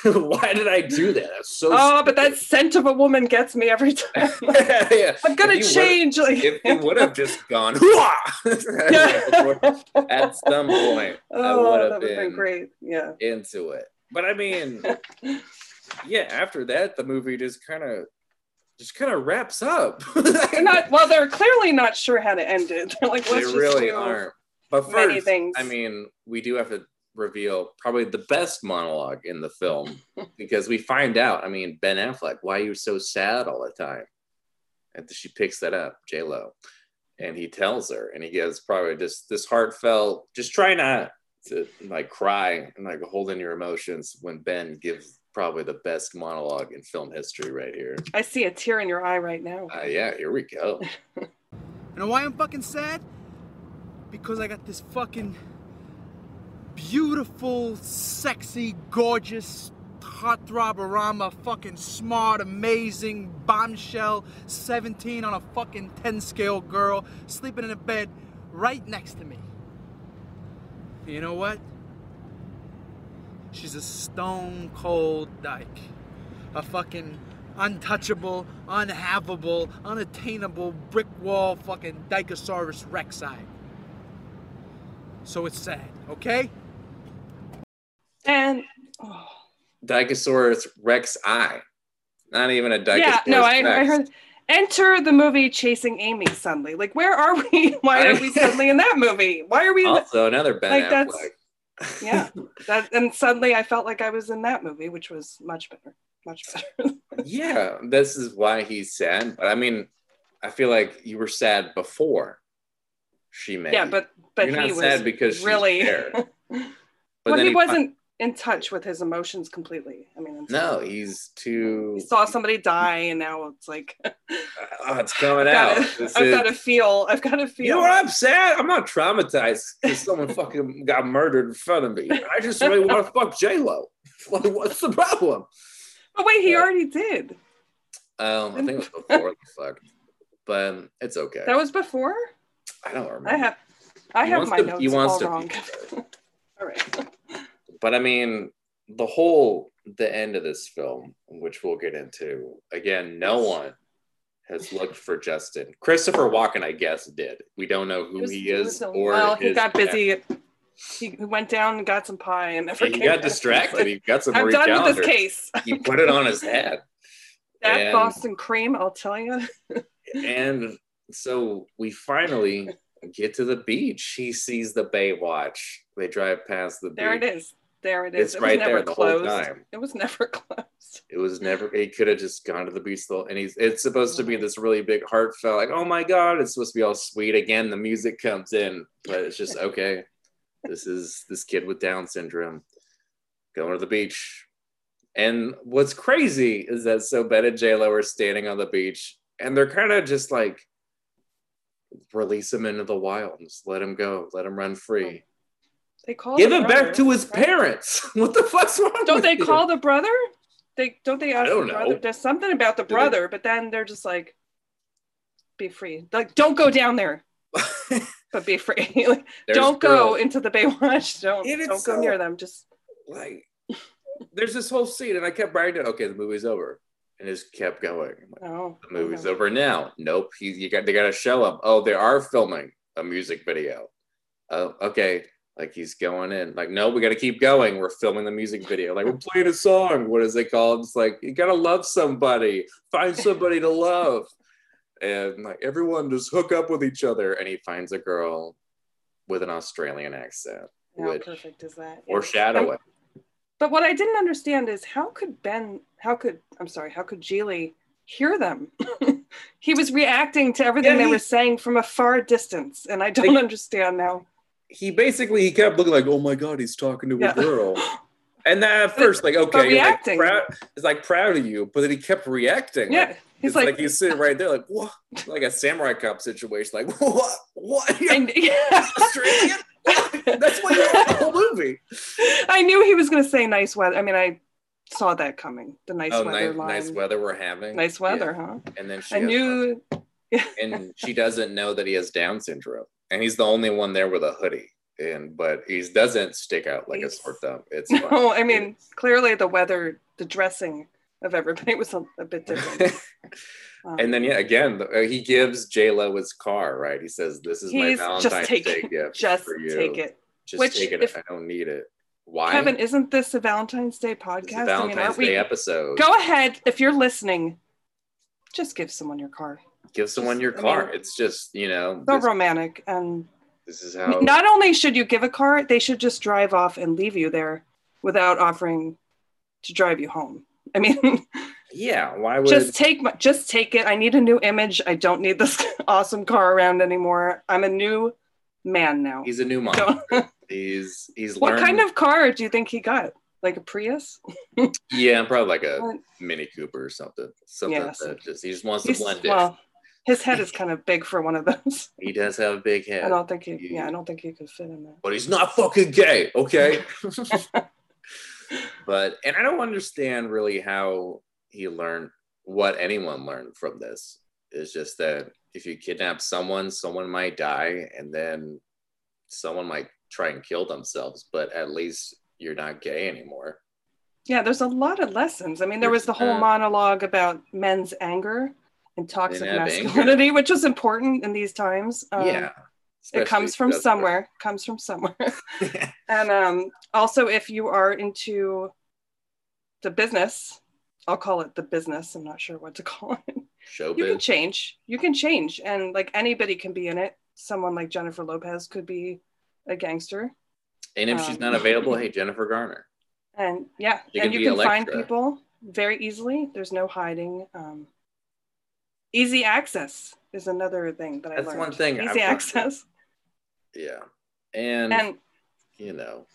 oh, Why did I do that? That's so. oh, but that scent of a woman gets me every time. yeah. I'm gonna change. Like, If you would have just gone at some point, I oh, would have would have been been great. Yeah. into it. But I mean, yeah, after that, the movie just kind of just kind of wraps up. They're not. Well, they're clearly not sure how to end it. They're like, they let's just really aren't. But many first, things. I mean, we do have to reveal probably the best monologue in the film because we find out. I mean, Ben Affleck, why are you so sad all the time? And she picks that up, J Lo, and he tells her, and he gives probably just this heartfelt, just try not to like cry and like hold in your emotions when Ben gives probably the best monologue in film history right here. I see a tear in your eye right now. Uh, yeah, here we go. You know why I'm fucking sad? Because I got this fucking beautiful, sexy, gorgeous, heartthrob fucking smart, amazing, bombshell, 17 on a fucking 10 scale girl sleeping in a bed right next to me. You know what? She's a stone cold dyke. A fucking untouchable, unhavable, unattainable brick wall fucking Dicosaurus rexi. So it's sad, okay? And oh, Dicosaurus Rex I. Not even a Dicosaurus yeah, no, I, I heard. Enter the movie Chasing Amy suddenly. Like, where are we? Why are we suddenly in that movie? Why are we? In the, Also, another Ben Like, that's- Affleck. Yeah, that, and suddenly I felt like I was in that movie, which was much better, much better. yeah, this is why he's sad. But I mean, I feel like you were sad before she made. yeah, but but You're he was sad because really. there. But well, he fi- wasn't in touch with his emotions completely. I mean, No, he's too. he saw somebody die, and now it's like Oh, it's coming out. I've is- got to feel. I've got to feel. You know what? I'm sad. I'm not traumatized because someone fucking got murdered in front of me. I just really want to fuck J Lo. Like, what's the problem? Oh wait, he already did. Um, I think it was before the fuck, but um, it's okay. That was before. I don't remember. I have. I He have my to- notes all to wrong. all right. But I mean, the whole the end of this film, which we'll get into again, no one has looked for Justin. Christopher Walken, I guess, did. We don't know who was- he is a- or well, he got busy. He went down and got some pie and never He came got distracted. He got some I'm done Callender's. with this case. He put it on his head. That And- Boston cream, I'll tell you. And so we finally get to the beach. He sees the Baywatch. They drive past the beach. There it is. There it is. It's it was right never there the whole closed. time. It was never closed. It was never. He could have just gone to the beach though, and he's. It's supposed to be this really big heartfelt, like, oh my god, it's supposed to be all sweet. Again, the music comes in, but it's just okay. This is this kid with Down syndrome going to the beach. And what's crazy is that so Ben and J Lo are standing on the beach, and they're kind of just like release him into the wild, and just let him go, let him run free, oh. They call give the him brother, back to his right? parents. What the fuck's wrong? Don't they you? call the brother? They don't they ask don't the know. brother? There's something about the Do they- brother, but then they're just like, be free. Like, don't go down there, but be free. like, don't go into the Baywatch. Don't don't go so- near them. Just like there's this whole scene and I kept writing okay, the movie's over. And just kept going. Like, oh, the movie's over now. Nope. He, you got they gotta show him. Oh, they are filming a music video. Oh, okay. Like he's going in. Like, no, we gotta keep going. We're filming the music video. Like, we're playing a song. What is it called? It's like you gotta love somebody. Find somebody to love. And like everyone just hook up with each other. And he finds a girl with an Australian accent. How which perfect is that? foreshadowing. But what I didn't understand is how could Ben, how could, I'm sorry, how could Gigli hear them? he was reacting to everything Yeah, they were saying from a far distance. And I don't Like- understand now. He basically he kept looking like, oh my god, he's talking to Yeah. a girl. And then at first, like, okay, like proud, it's like proud of you, but then he kept reacting. Yeah. Like, He's it's like, like, he's sitting right there, like what, like a samurai cop situation, like what, what? And, yeah. Australian? That's what the whole movie. I knew he was going to say nice weather. I mean, I saw that coming. The nice Oh, weather nice, line. nice weather we're having. Nice weather, Yeah. huh? And then she I knew. and she doesn't know that he has Down syndrome, and he's the only one there with a hoodie. and but he doesn't stick out like He's- a sore thumb. It's. No, I mean clearly the weather, the dressing of everybody was a, a bit different. Um, and then yeah, again, uh, he gives J Lo his car. Right? He says, "This is my Valentine's Day it. gift just for you. take it. Just Which, take it. if- I don't need it. Why? Kevin, isn't this a Valentine's Day podcast? I mean, Valentine's we? Day episode. Go ahead if you're listening. Just give someone your car. Give someone your I car. mean, it's just you know. So This, romantic, and this is how. not only should you give a car, they should just drive off and leave you there without offering to drive you home. I mean, yeah. Why would? just take my, just take it. I need a new image. I don't need this awesome car around anymore. I'm a new man now. he's a new mom. He's he's what learned. kind of car do you think he got? Like a Prius? Yeah, probably like a? Mini Cooper or something. Something Yeah, so- that just he just wants to He's- blend in. well, his head is kind of big for one of those. he does have a big head. I don't think he. Yeah, I don't think he could fit in there. but he's not fucking gay, okay? but and I don't understand really how he learned what anyone learned from this. It's just that if you kidnap someone, someone might die, and then someone might try and kill themselves, but at least you're not gay anymore. Yeah, there's a lot of lessons. I mean, there was the whole monologue about men's anger and toxic anger. masculinity, which was important in these times. Um, yeah. it comes from somewhere. Comes from somewhere. and um, also, if you are into the business, I'll call it the business. I'm not sure what to call it. Showbiz. You can change. You can change, and like anybody can be in it. Someone like Jennifer Lopez could be a gangster. And if she's um, not available, hey, Jennifer Garner. and yeah You and can you can find people very easily there's no hiding um, easy access is another thing that i learned. That's learned one thing I easy learned. access Yeah. And, and you know,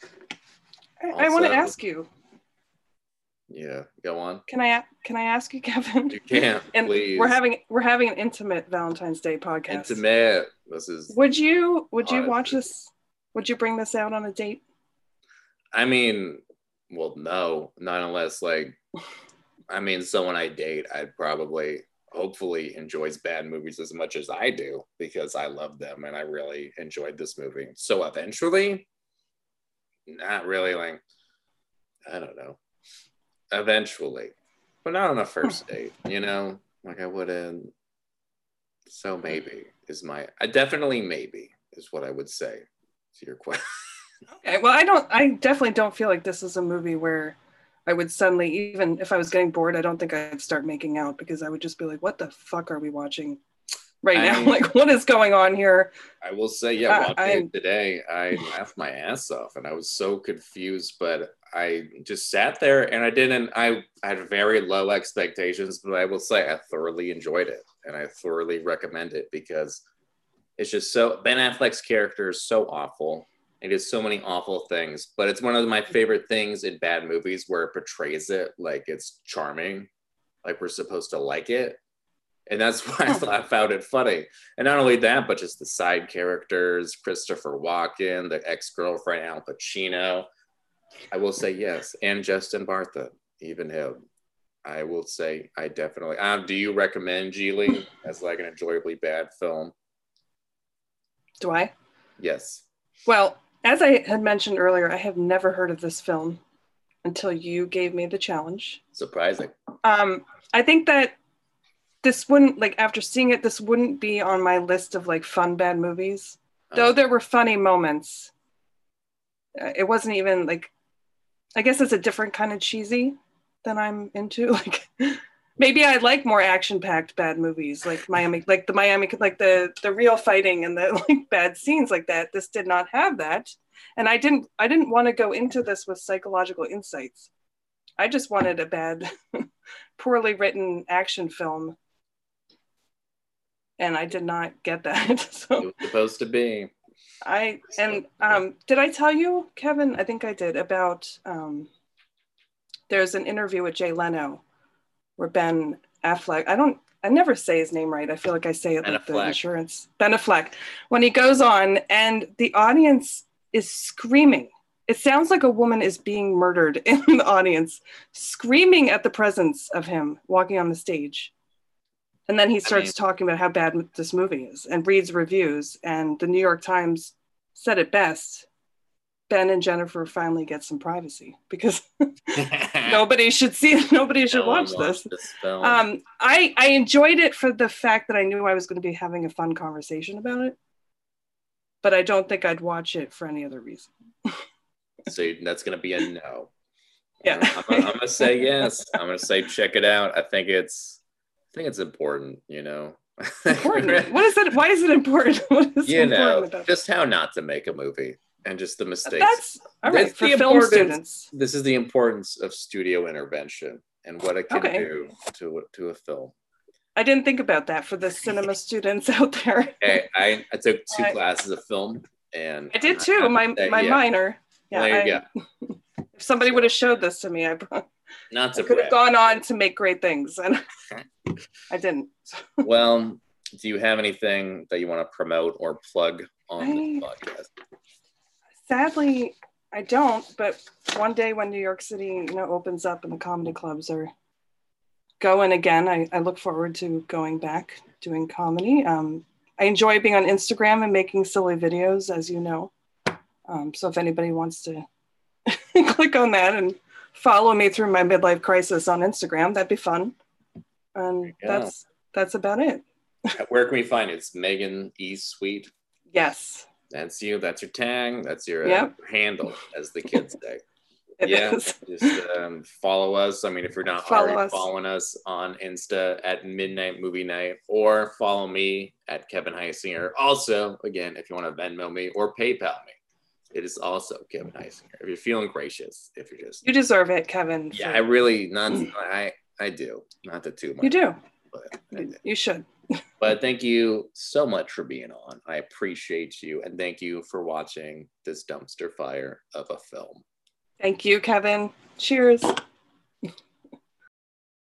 i, I want to ask you yeah, go on. can I can i ask you kevin You can, and please. we're having we're having an intimate valentine's day podcast intimate. This is would you would you watch it's- this would you bring this out on a date I mean, well, no, not unless like, I mean, someone I date, I'd probably, hopefully, enjoys bad movies as much as I do because I love them and I really enjoyed this movie. So eventually, not really like, I don't know, eventually, but not on a first date, you know, like I wouldn't. So maybe is my, I definitely maybe is what I would say to your question. Okay, well, I don't. I definitely don't feel like this is a movie where I would suddenly, even if I was getting bored, I don't think I'd start making out because I would just be like, "What the fuck are we watching right now? Like, what is going on here?" I will say, yeah, Uh, watching it today, I laughed my ass off and I was so confused, but I just sat there and I didn't, I, I had very low expectations, but I will say I thoroughly enjoyed it and I thoroughly recommend it because it's just so, Ben Affleck's character is so awful. It is so many awful things, but it's one of my favorite things in bad movies where it portrays it like it's charming, like we're supposed to like it. And that's why I, thought- I found it funny. And not only that, but just the side characters, Christopher Walken, the ex-girlfriend Al Pacino. I will say yes, and Justin Bartha, even him. I will say I definitely. Um, do you recommend Gigli as like an enjoyably bad film? Do I? Yes. Well, as I had mentioned earlier, I have never heard of this film until you gave me the challenge. Surprising. Um, I think that this wouldn't like after seeing it, this wouldn't be on my list of like fun bad movies. Though Um, there were funny moments, uh, it wasn't even like. I guess it's a different kind of cheesy than I'm into. Like maybe I like more action-packed bad movies, like Miami, like the Miami, like the the real fighting and the like bad scenes like that. This did not have that, and I didn't. I didn't want to go into this with psychological insights. I just wanted a bad, poorly written action film, and I did not get that. it was supposed to be. I and um, did I tell you, Kevin? I think I did about um, there's an interview with Jay Leno where Ben Affleck. I don't. I never say his name right. I feel like I say it Ben like the insurance. Ben Affleck. When he goes on and the audience is screaming. It sounds like a woman is being murdered in the audience, screaming at the presence of him walking on the stage. And then he starts mean- talking about how bad this movie is and reads reviews. And the New York Times said it best. Ben and Jennifer finally get some privacy because nobody should see nobody should No watch this. Um, I I enjoyed it for the fact that I knew I was going to be having a fun conversation about it, but I don't think I'd watch it for any other reason. so that's gonna be a no. Yeah. I'm, I'm, I'm gonna say yes. I'm gonna say check it out. I think it's, I think it's important. You know. Important. what is it? Why is it important? What is you important know, about just how not to make a movie and just the mistakes. That's all right That's for the film students. this is the importance of studio intervention and what it can Okay. do to to a film. I didn't think about that for the cinema students out there. Hey, I, I took two I- classes of film and I did too. My my yeah, minor. Yeah, there you I- go. if somebody would have showed this to me, I, I Not to could have gone on to make great things, and I didn't. Well, do you have anything that you want to promote or plug on the podcast? Sadly, I don't. But one day when New York City, you know, opens up and the comedy clubs are going again, I, I look forward to going back doing comedy. Um, I enjoy being on Instagram and making silly videos, as you know. Um, so if anybody wants to click on that and follow me through my midlife crisis on Instagram, that'd be fun. And that's that's about it. Where can we find it? It's Megan E Sweet. Yes, That's you. That's your tag. That's your uh, handle, as the kids say. yeah, is. just um, follow us. I mean, if you're not Follow already us. following us on Insta at Midnight Movie Night, or follow me at Kevin Heisinger. Also, again, if you want to Venmo me or PayPal me, it is also Kevin Heisinger. If you're feeling gracious, if you're just You deserve it, Kevin. yeah, I really not I I do not the too much. you do. But, You should. but thank you so much for being on. I appreciate you, and thank you for watching this dumpster fire of a film. Thank you, Kevin. Cheers.